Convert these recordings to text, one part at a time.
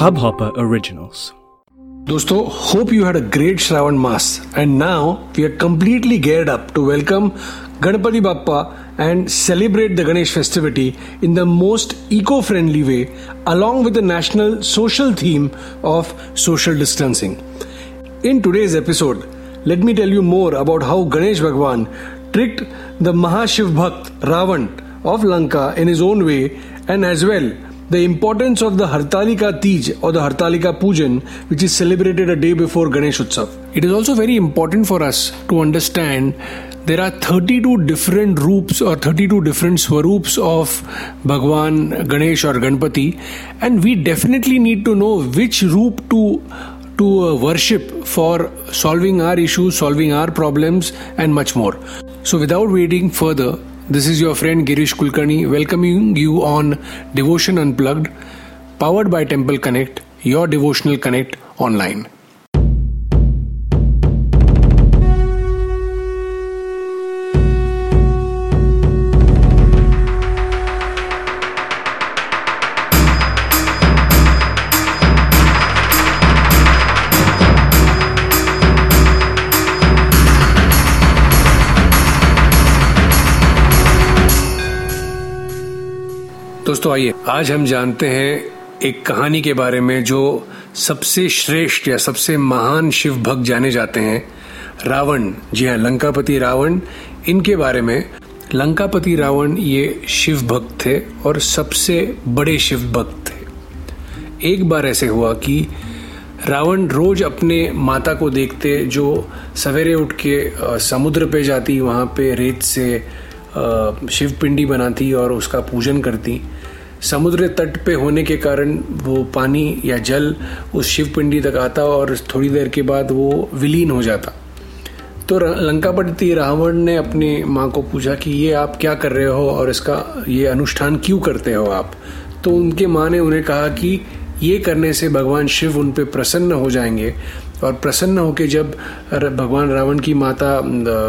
Hubhopper Originals. Dosto, hope you had a great Shravan Mass and now we are completely geared up to welcome Ganpati Bappa and celebrate the Ganesh festivity in the most eco friendly way, along with the national social theme of social distancing. In today's episode, let me tell you more about how Ganesh Bhagwan tricked the Mahashiv Bhakt Ravan of Lanka in his own way and as well the importance of the Hartalika Tej or the Hartalika Pujan, which is celebrated a day before Ganesh Utsav. It is also very important for us to understand there are 32 different roops or 32 different swarups of Bhagwan Ganesh or Ganpati, and we definitely need to know which roop to to uh, worship for solving our issues, solving our problems, and much more. So, without waiting further, this is your friend Girish Kulkarni welcoming you on Devotion Unplugged, powered by Temple Connect, your devotional connect online. दोस्तों, आइए। आज हम जानते हैं एक कहानी के बारे में जो सबसे श्रेष्ठ या सबसे महान शिव भक्त जाने जाते हैं। रावण। जी हाँ लंकापति रावण। इनके बारे में, लंकापति रावण ये शिव भक्त थे और सबसे बड़े शिव भक्त थे। एक बार ऐसे हुआ कि रावण रोज अपने माता को देखते, जो सवेरे उठ के समुद्र पे जाती, वहाँ पे रेत से शिव पिंडी बनाती और उसका पूजन करती। समुद्र तट पे होने के कारण वो पानी या जल उस शिव पिंडी तक आता और थोड़ी देर के बाद वो विलीन हो जाता। तो लंकापति रावण ने अपनी माँ को पूछा कि ये आप क्या कर रहे हो और इसका ये अनुष्ठान क्यों करते हो आप? तो उनके माँ ने उन्हें कहा कि ये करने से भगवान शिव उन पर प्रसन्न हो जाएँगे। और प्रसन्न होकर जब भगवान रावण की माता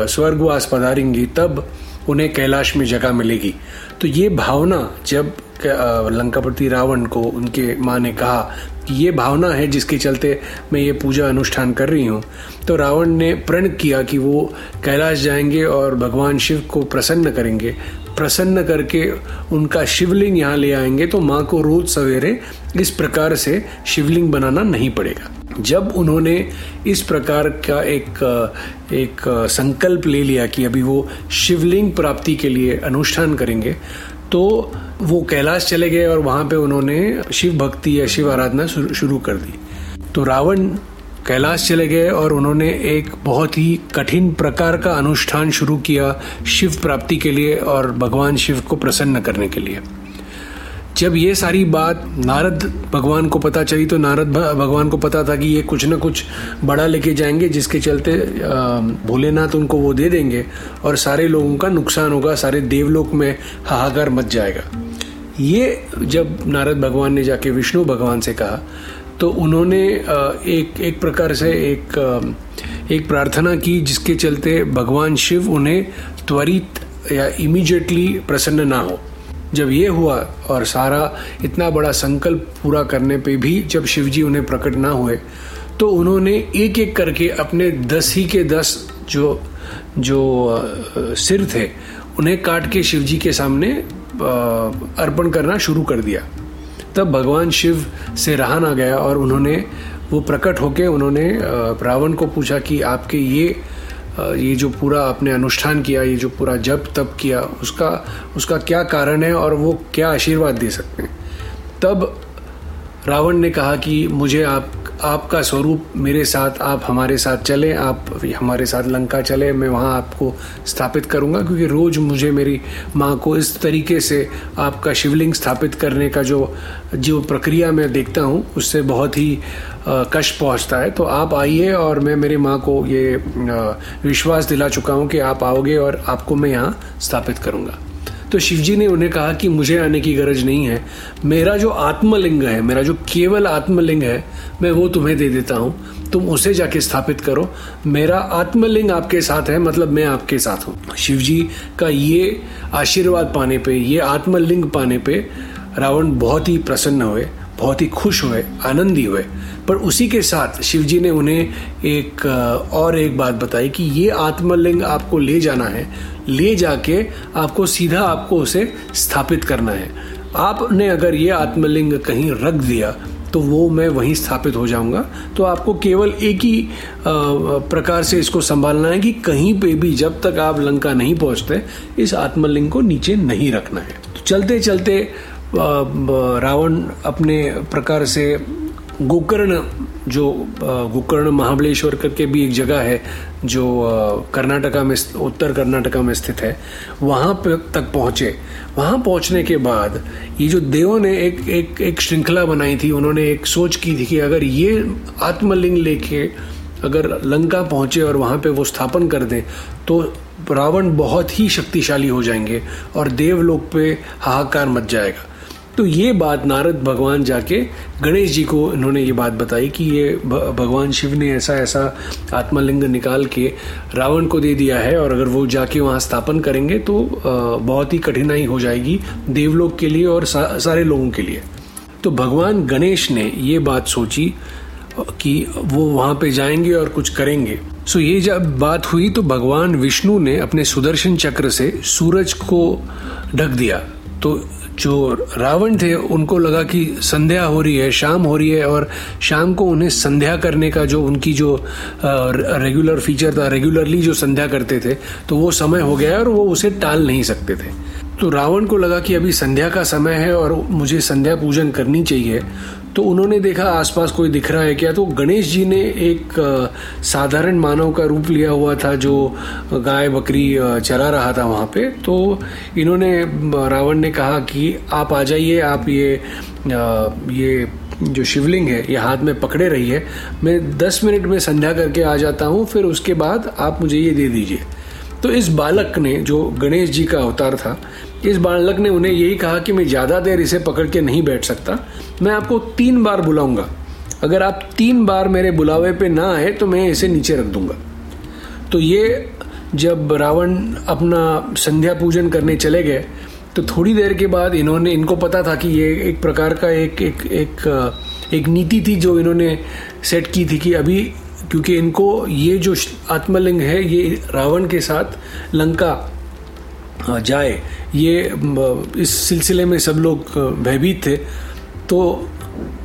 स्वर्गवास पधारेंगी, तब उन्हें कैलाश में जगह मिलेगी। तो ये भावना जब लंकापति रावण को उनके माँ ने कहा कि ये भावना है जिसके चलते मैं ये पूजा अनुष्ठान कर रही हूँ तो रावण ने प्रण किया कि वो कैलाश जाएँगे और भगवान शिव को प्रसन्न करेंगे। प्रसन्न करके उनका शिवलिंग यहाँ ले आएँगे तो माँ को रोज सवेरे इस प्रकार से शिवलिंग बनाना नहीं पड़ेगा। जब उन्होंने इस प्रकार का एक एक संकल्प ले लिया कि अभी वो शिवलिंग प्राप्ति के लिए अनुष्ठान करेंगे तो वो कैलाश चले गए और वहाँ पे उन्होंने शिव भक्ति या शिव आराधना शुरू कर दी। तो रावण कैलाश चले गए और उन्होंने एक बहुत ही कठिन प्रकार का अनुष्ठान शुरू किया शिव प्राप्ति के लिए और भगवान शिव को प्रसन्न करने के लिए। जब ये सारी बात नारद भगवान को पता चली तो नारद भगवान को पता था कि ये कुछ ना कुछ बड़ा लेके जाएँगे, जिसके चलते भोलेनाथ उनको वो दे देंगे और सारे लोगों का नुकसान होगा, सारे देवलोक में हाहाकार मच जाएगा। ये जब नारद भगवान ने जाके विष्णु भगवान से कहा तो उन्होंने एक एक प्रकार से एक एक प्रार्थना की, जिसके चलते भगवान शिव उन्हें त्वरित या इमीडिएटली प्रसन्न ना हो। जब ये हुआ और सारा इतना बड़ा संकल्प पूरा करने पे भी जब शिवजी उन्हें प्रकट ना हुए तो उन्होंने एक एक करके अपने दस ही के दस जो जो सिर थे, उन्हें काट के शिवजी के सामने अर्पण करना शुरू कर दिया। तब भगवान शिव से रहा ना गया और उन्होंने वो प्रकट होके उन्होंने रावण को पूछा कि आपके ये ये जो पूरा आपने अनुष्ठान किया, ये जो पूरा जप तप किया, उसका उसका क्या कारण है और वो क्या आशीर्वाद दे सकते हैं? तब रावण ने कहा कि मुझे आप, आपका स्वरूप मेरे साथ, आप हमारे साथ चले, आप हमारे साथ लंका चले, मैं वहाँ आपको स्थापित करूँगा, क्योंकि रोज़ मुझे मेरी माँ को इस तरीके से आपका शिवलिंग स्थापित करने का जो जो प्रक्रिया मैं देखता हूँ, उससे बहुत ही कष्ट पहुँचता है। तो आप आइए और मैं मेरी माँ को ये विश्वास दिला चुका हूँ कि आप आओगे और आपको मैं यहाँ स्थापित करूँगा। तो शिवजी ने उन्हें कहा कि मुझे आने की गरज नहीं है। मेरा जो आत्मलिंग है, मेरा जो केवल आत्मलिंग है, मैं वो तुम्हें दे देता हूँ। तुम उसे जाके स्थापित करो। मेरा आत्मलिंग आपके साथ है मतलब मैं आपके साथ हूँ। शिवजी का ये आशीर्वाद पाने पे, ये आत्मलिंग पाने पे रावण बहुत ही प्रसन्न हुए, बहुत ही खुश हुए, आनंदी हुए। पर उसी के साथ शिव जी ने उन्हें एक और एक बात बताई कि ये आत्मलिंग आपको ले जाना है, ले जाके आपको सीधा आपको उसे स्थापित करना है। आपने अगर ये आत्मलिंग कहीं रख दिया तो वो मैं वहीं स्थापित हो जाऊँगा। तो आपको केवल एक ही प्रकार से इसको संभालना है कि कहीं पे भी जब तक आप लंका नहीं पहुँचते, इस आत्मलिंग को नीचे नहीं रखना है। तो चलते चलते रावण अपने प्रकार से गोकर्ण, जो गोकर्ण महाबलेश्वर करके भी एक जगह है, जो कर्नाटका में उत्तर कर्नाटका में स्थित है, वहाँ पर तक पहुँचे। वहाँ पहुँचने के बाद, ये जो देवों ने एक एक एक श्रृंखला बनाई थी, उन्होंने एक सोच की थी कि अगर ये आत्मलिंग लेके अगर लंका पहुँचे और वहाँ पे वो स्थापन कर दें तो रावण बहुत ही शक्तिशाली हो जाएँगे और देवलोक पे हाहाकार मच जाएगा। तो ये बात नारद भगवान जाके गणेश जी को इन्होंने ये बात बताई कि ये भगवान शिव ने ऐसा ऐसा आत्मलिंग निकाल के रावण को दे दिया है और अगर वो जाके वहाँ स्थापन करेंगे तो बहुत ही कठिनाई हो जाएगी देवलोक के लिए और सा, सारे लोगों के लिए। तो भगवान गणेश ने ये बात सोची कि वो वहाँ पे जाएँगे और कुछ करेंगे। सो ये जब बात हुई तो भगवान विष्णु ने अपने सुदर्शन चक्र से सूरज को ढक दिया। तो जो रावण थे, उनको लगा कि संध्या हो रही है, शाम हो रही है, और शाम को उन्हें संध्या करने का जो उनकी जो रेगुलर फीचर था रेगुलरली जो संध्या करते थे तो वो समय हो गया और वो उसे टाल नहीं सकते थे। तो रावण को लगा कि अभी संध्या का समय है और मुझे संध्या पूजन करनी चाहिए तो उन्होंने देखा, आसपास कोई दिख रहा है क्या? तो गणेश जी ने एक साधारण मानव का रूप लिया हुआ था जो गाय बकरी चरा रहा था वहाँ पे। तो इन्होंने रावण ने कहा कि आप आ जाइए, आप ये ये जो शिवलिंग है, ये हाथ में पकड़े रही है मैं दस मिनट में संध्या करके आ जाता हूँ, फिर उसके बाद आप मुझे ये दे दीजिए। तो इस बालक ने, जो गणेश जी का अवतार था इस बालक ने उन्हें यही कहा कि मैं ज़्यादा देर इसे पकड़ के नहीं बैठ सकता। मैं आपको तीन बार बुलाऊँगा। अगर आप तीन बार मेरे बुलावे पे ना आए तो मैं इसे नीचे रख दूँगा। तो ये जब रावण अपना संध्या पूजन करने चले गए तो थोड़ी देर के बाद इन्होंने, इनको पता था कि ये एक प्रकार का एक एक एक एक नीति थी जो इन्होंने सेट की थी कि अभी, क्योंकि इनको ये जो आत्मलिंग है, ये रावण के साथ लंका जाए ये इस सिलसिले में सब लोग भयभीत थे। तो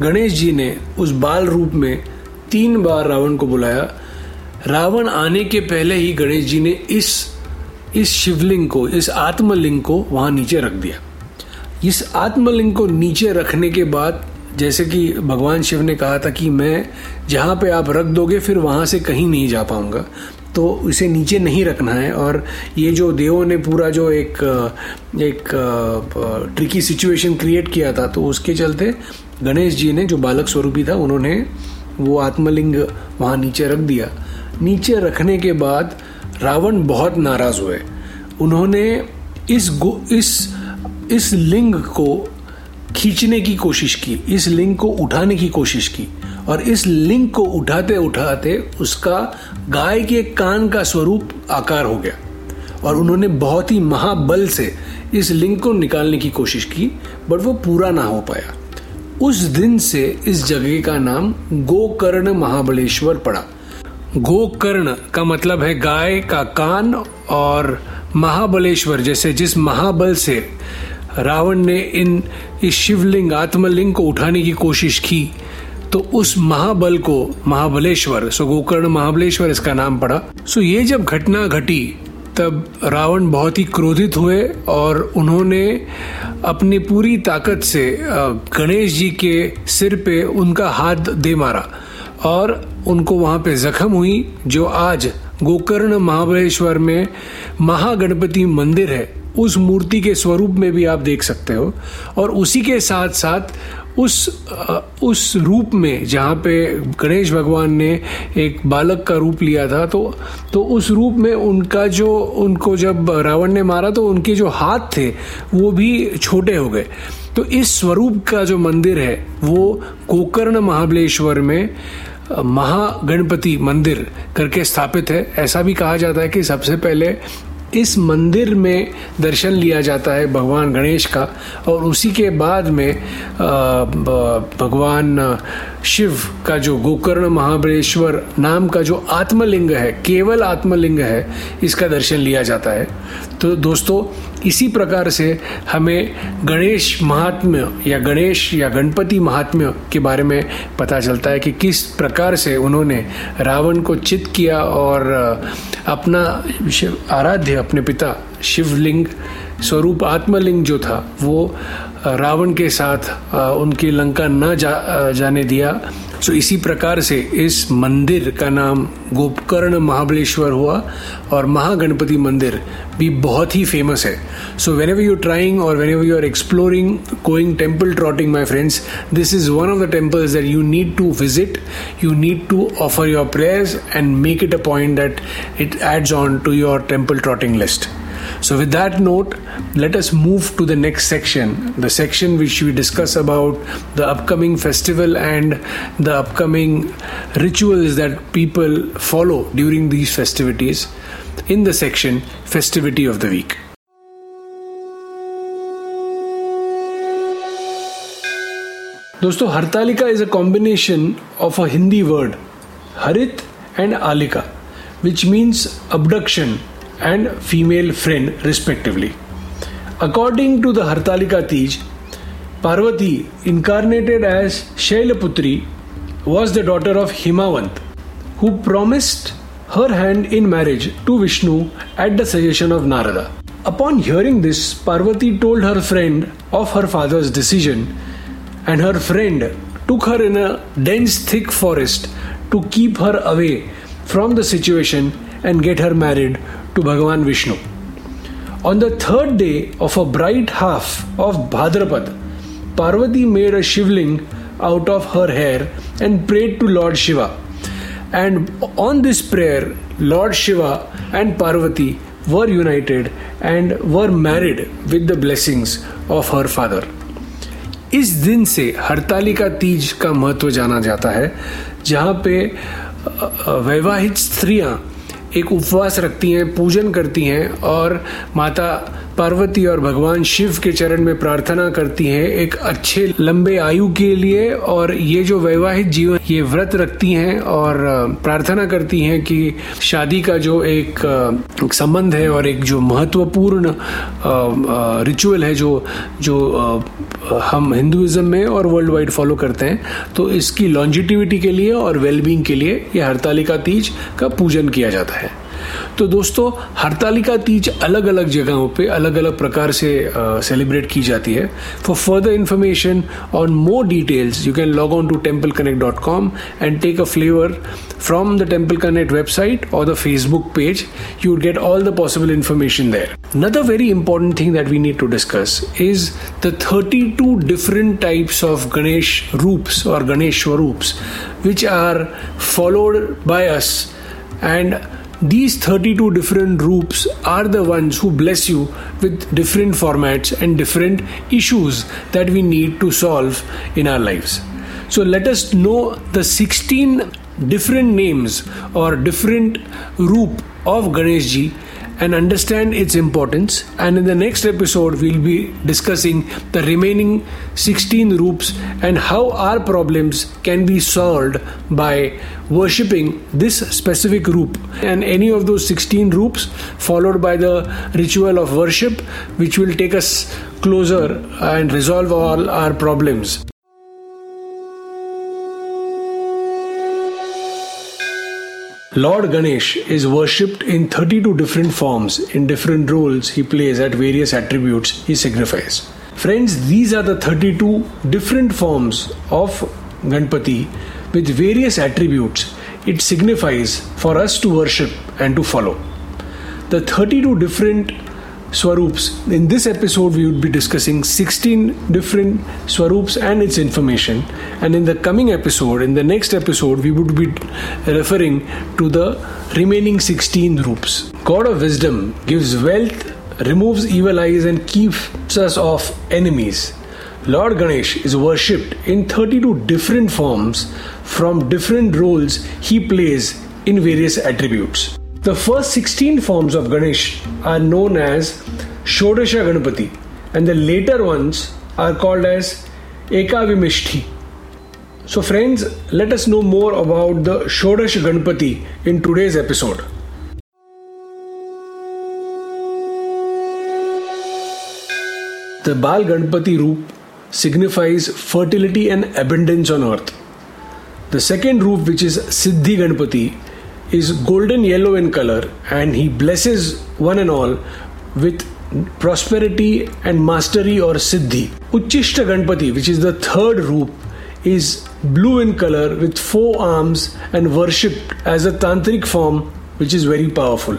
गणेश जी ने उस बाल रूप में तीन बार रावण को बुलाया। रावण आने के पहले ही गणेश जी ने इस इस शिवलिंग को, इस आत्मलिंग को वहाँ नीचे रख दिया। इस आत्मलिंग को नीचे रखने के बाद, जैसे कि भगवान शिव ने कहा था कि मैं जहाँ पे आप रख दोगे, फिर वहाँ से कहीं नहीं जा पाऊँगा। तो इसे नीचे नहीं रखना है और ये जो देवों ने पूरा जो एक एक ट्रिकी सिचुएशन क्रिएट किया था तो उसके चलते गणेश जी ने जो बालक स्वरूपी था, उन्होंने वो आत्मलिंग वहाँ नीचे रख दिया। नीचे रखने के बाद रावण बहुत नाराज़ हुए। उन्होंने इस गो, इस इस लिंग को खींचने की कोशिश की, इस लिंग को उठाने की कोशिश की। और इस लिंग को उठाते उठाते उसका गाय के कान का स्वरूप आकार हो गया। और उन्होंने बहुत ही महाबल से इस लिंग को निकालने की कोशिश की, बट वो पूरा ना हो पाया। उस दिन से इस जगह का नाम गोकर्ण महाबलेश्वर पड़ा। गोकर्ण का मतलब है गाय का कान और महाबलेश्वर जैसे जिस महाबल से रावण ने इन इस शिवलिंग, आत्मलिंग को उठाने की कोशिश की तो उस महाबल को, महाबलेश्वर, सो गोकर्ण महाबलेश्वर इसका नाम पड़ा। सो ये जब घटना घटी, तब रावण बहुत ही क्रोधित हुए और उन्होंने अपनी पूरी ताकत से गणेश जी के सिर पे उनका हाथ दे मारा और उनको वहाँ पे जख्म हुई, जो आज गोकर्ण महाबलेश्वर में महागणपति मंदिर है। उस मूर्ति के स्वरूप में भी आप देख सकते हो और उसी के साथ साथ उस उस रूप में, जहाँ पे गणेश भगवान ने एक बालक का रूप लिया था तो तो उस रूप में उनका जो, उनको जब रावण ने मारा तो उनके जो हाथ थे, वो भी छोटे हो गए। तो इस स्वरूप का जो मंदिर है, वो गोकर्ण महाबलेश्वर में महागणपति मंदिर करके स्थापित है। ऐसा भी कहा जाता है कि सबसे पहले इस मंदिर में दर्शन लिया जाता है भगवान गणेश का और उसी के बाद में भगवान शिव का जो गोकर्ण महाबलेश्वर नाम का जो आत्मलिंग है, केवल आत्मलिंग है, इसका दर्शन लिया जाता है। तो दोस्तों, इसी प्रकार से हमें गणेश महात्म्य या गणेश या गणपति महात्म्य के बारे में पता चलता है कि किस प्रकार से उन्होंने रावण को चित किया और अपना आराध्य, अपने पिता शिवलिंग स्वरूप आत्मलिंग जो था, वो रावण के साथ उनकी लंका न जा, जाने दिया। सो इसी प्रकार से इस मंदिर का नाम गोपकर्ण महाबलेश्वर हुआ और महागणपति मंदिर भी बहुत ही फ़ेमस है। So whenever you trying और whenever you are exploring going temple trotting my friends this is one of the temples that you need to visit you need to offer your prayers and make it a point that it adds on to your temple trotting list So, with that note, let us move to the next section, the section which we discuss about the upcoming festival and the upcoming rituals that people follow during these festivities in the section Festivity of the Week. दोस्तों Hartalika is a combination of a Hindi word harit and aalika which means abduction and female friend, respectively. According to the Hartalika Tej, Parvati, incarnated as Shailaputri, was the daughter of Himavant, who promised her hand in marriage to Vishnu at the suggestion of Narada. Upon hearing this, Parvati told her friend of her father's decision, and her friend took her in a dense, thick forest to keep her away from the situation and get her married to Bhagavan Vishnu. On the third day of a bright half of Bhadrapad, Parvati made a shivling out of her hair and prayed to Lord Shiva. And on this prayer, Lord Shiva and Parvati were united and were married with the blessings of her father. इस दिन से हरतालिका तीज का महत्व जाना जाता है जहाँ पे वैवाहिक स्त्रियाँ एक उपवास रखती हैं पूजन करती हैं और माता पार्वती और भगवान शिव के चरण में प्रार्थना करती हैं एक अच्छे लंबे आयु के लिए और ये जो वैवाहिक जीवन ये व्रत रखती हैं और प्रार्थना करती हैं कि शादी का जो एक संबंध है और एक जो महत्वपूर्ण रिचुअल है जो जो हम हिंदुइज्म में और वर्ल्ड वाइड फॉलो करते हैं तो इसकी लॉन्जिटिविटी के लिए और वेलबींग के लिए ये हरतालिका तीज का पूजन किया जाता है। तो दोस्तों हरतालिका तीज अलग अलग जगहों पे अलग अलग प्रकार से सेलिब्रेट की जाती है। For further information on more details you can log on to temple connect dot com and take a flavour from the temple connect website और the Facebook page you get all the possible information there Another very important thing that we need to discuss is the 32 different types of Ganesh Roops or Ganesh Swarups, which are followed by us and these 32 different groups are the ones who bless you with different formats and different issues that we need to solve in our lives. So let us know the 16 different names or different roop of Ganesh ji and understand its importance. And in the next episode, we'll be discussing the remaining 16 roops and how our problems can be solved by worshipping this specific roop and any of those 16 roops, followed by the ritual of worship, which will take us closer and resolve all our problems. Lord Ganesh is worshipped in 32 different forms in different roles he plays at various attributes he signifies. Friends, these are the 32 different forms of Ganpati with various attributes it signifies for us to worship and to follow. The 32 different Swarups. In this episode, we would be discussing 16 different Swarups and its information. And in the coming episode, in the next episode, we would be referring to the remaining 16 Roops. God of Wisdom gives wealth, removes evil eyes, and keeps us off enemies. Lord Ganesh is worshipped in 32 different forms from different roles he plays in various attributes. The first 16 forms of Ganesh are known as Shodasha Ganapati, and the later ones are called as Ekavimishti. So, friends, let us know more about the Shodash Ganpati in today's episode. The Bal Ganpati Roop signifies fertility and abundance on earth. The second roop, which is Siddhi Ganpati, is golden yellow in color and he blesses one and all with prosperity and mastery or Siddhi. Uchishta Ganpati, which is the third roop, is blue in color with four arms and worshipped as a tantric form which is very powerful.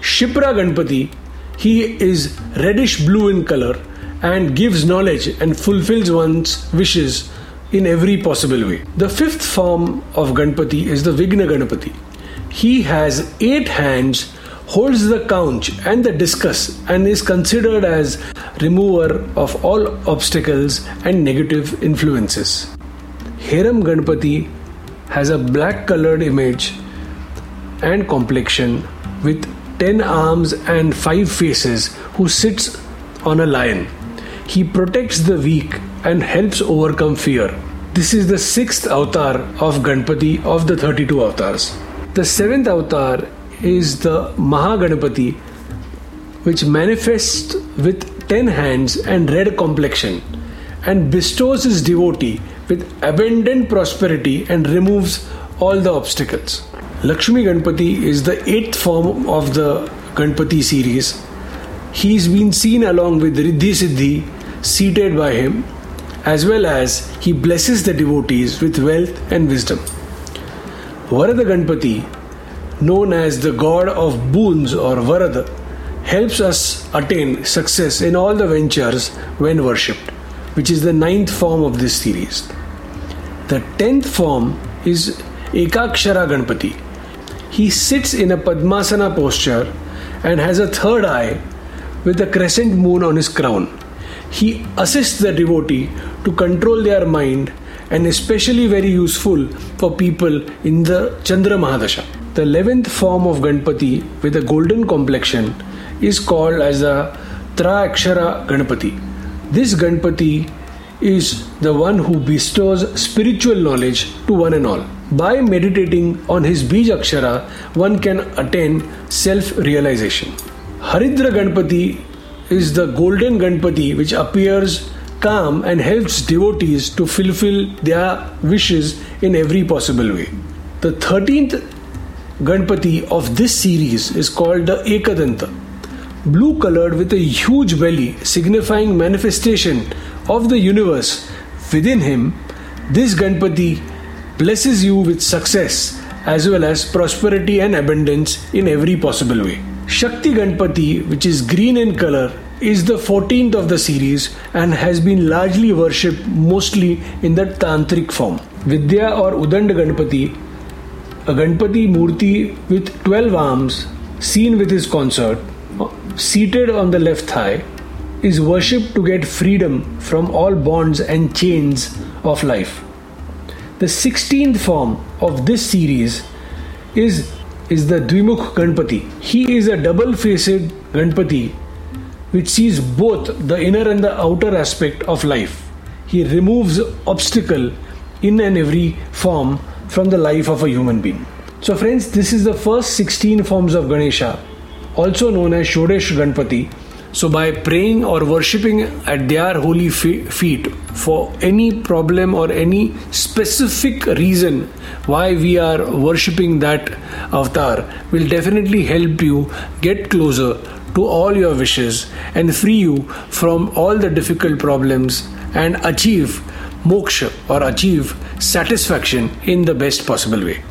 Shipra Ganpati, he is reddish blue in color and gives knowledge and fulfills one's wishes in every possible way. The fifth form of Ganpati is the Vigna Ganpati. He has eight hands, holds the couch and the discus, and is considered as remover of all obstacles and negative influences. Hiram Ganpati has a black colored image and complexion with 10 arms and 5 faces who sits on a lion. He protects the weak and helps overcome fear. This is the sixth avatar of Ganpati of the 32 avatars. The seventh avatar is the Mahaganapati, which manifests with 10 hands and red complexion and bestows his devotee with abundant prosperity and removes all the obstacles. Lakshmi Ganpati is the eighth form of the Ganpati series. He's been seen along with Riddhi Siddhi seated by him, as well as he blesses the devotees with wealth and wisdom. Varada Ganpati, known as the god of boons or Varada, helps us attain success in all the ventures when worshipped, which is the ninth form of this series. The tenth form is Ekakshara Ganpati. He sits in a Padmasana posture and has a third eye with a crescent moon on his crown. He assists the devotee to control their mind and especially very useful for people in the Chandra Mahadasha. The 11th form of Ganpati with a golden complexion is called as a Traakshara Ganpati. This Ganpati is the one who bestows spiritual knowledge to one and all. By meditating on his Bij Akshara, one can attain self realization. Haridra Ganpati is the golden Ganpati which appears calm and helps devotees to fulfill their wishes in every possible way. The 13th Ganpati of this series is called the Ekadanta, blue colored with a huge belly signifying manifestation of the universe within him. This Ganpati blesses you with success as well as prosperity and abundance in every possible way. Shakti Ganpati, which is green in color, is the 14th of the series and has been largely worshipped mostly in the tantric form. Vidya or Udand Ganpati, a Ganpati Murti with 12 arms, seen with his consort, seated on the left thigh, is worshipped to get freedom from all bonds and chains of life. The 16th form of this series is is the Dvimukh Ganpati. He is a double faced Ganpati which sees both the inner and the outer aspect of life. He removes obstacle in and every form from the life of a human being. So, friends, this is the first 16 forms of Ganesha, also known as Shodesh Ganpati. So, by praying or worshipping at their holy feet for any problem or any specific reason why we are worshipping that avatar, will definitely help you get closer to all your wishes and free you from all the difficult problems and achieve moksha or achieve satisfaction in the best possible way.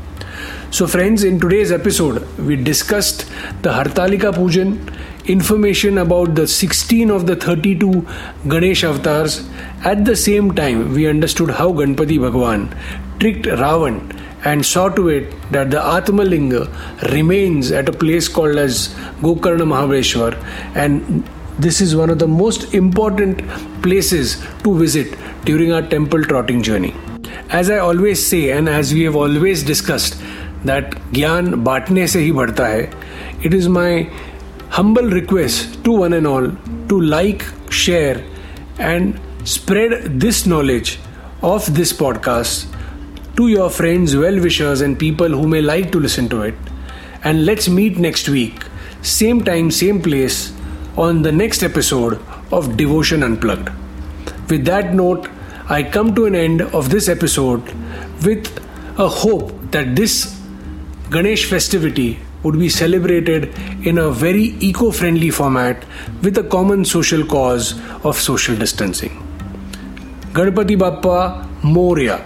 So, friends, in today's episode, we discussed the Hartalika Pujan, information about the 16 of the 32 Ganesh avatars. At the same time, we understood how Ganpati Bhagwan tricked Ravan and saw to it that the Atmalinga remains at a place called as Gokarna Mahaveshwar and this is one of the most important places to visit during our temple trotting journey. As I always say, and as we have always discussed, that ज्ञान बांटने से ही बढ़ता है it is my humble request to one and all to like share and spread this knowledge of this podcast to your friends, well wishers, and people who may like to listen to it. And let's meet next week, same time, same place, on the next episode of Devotion Unplugged. With that note, I come to an end of this episode with a hope that this Ganesh festivity would be celebrated in a very eco friendly format with a common social cause of social distancing. Ganpati Bappa Moria.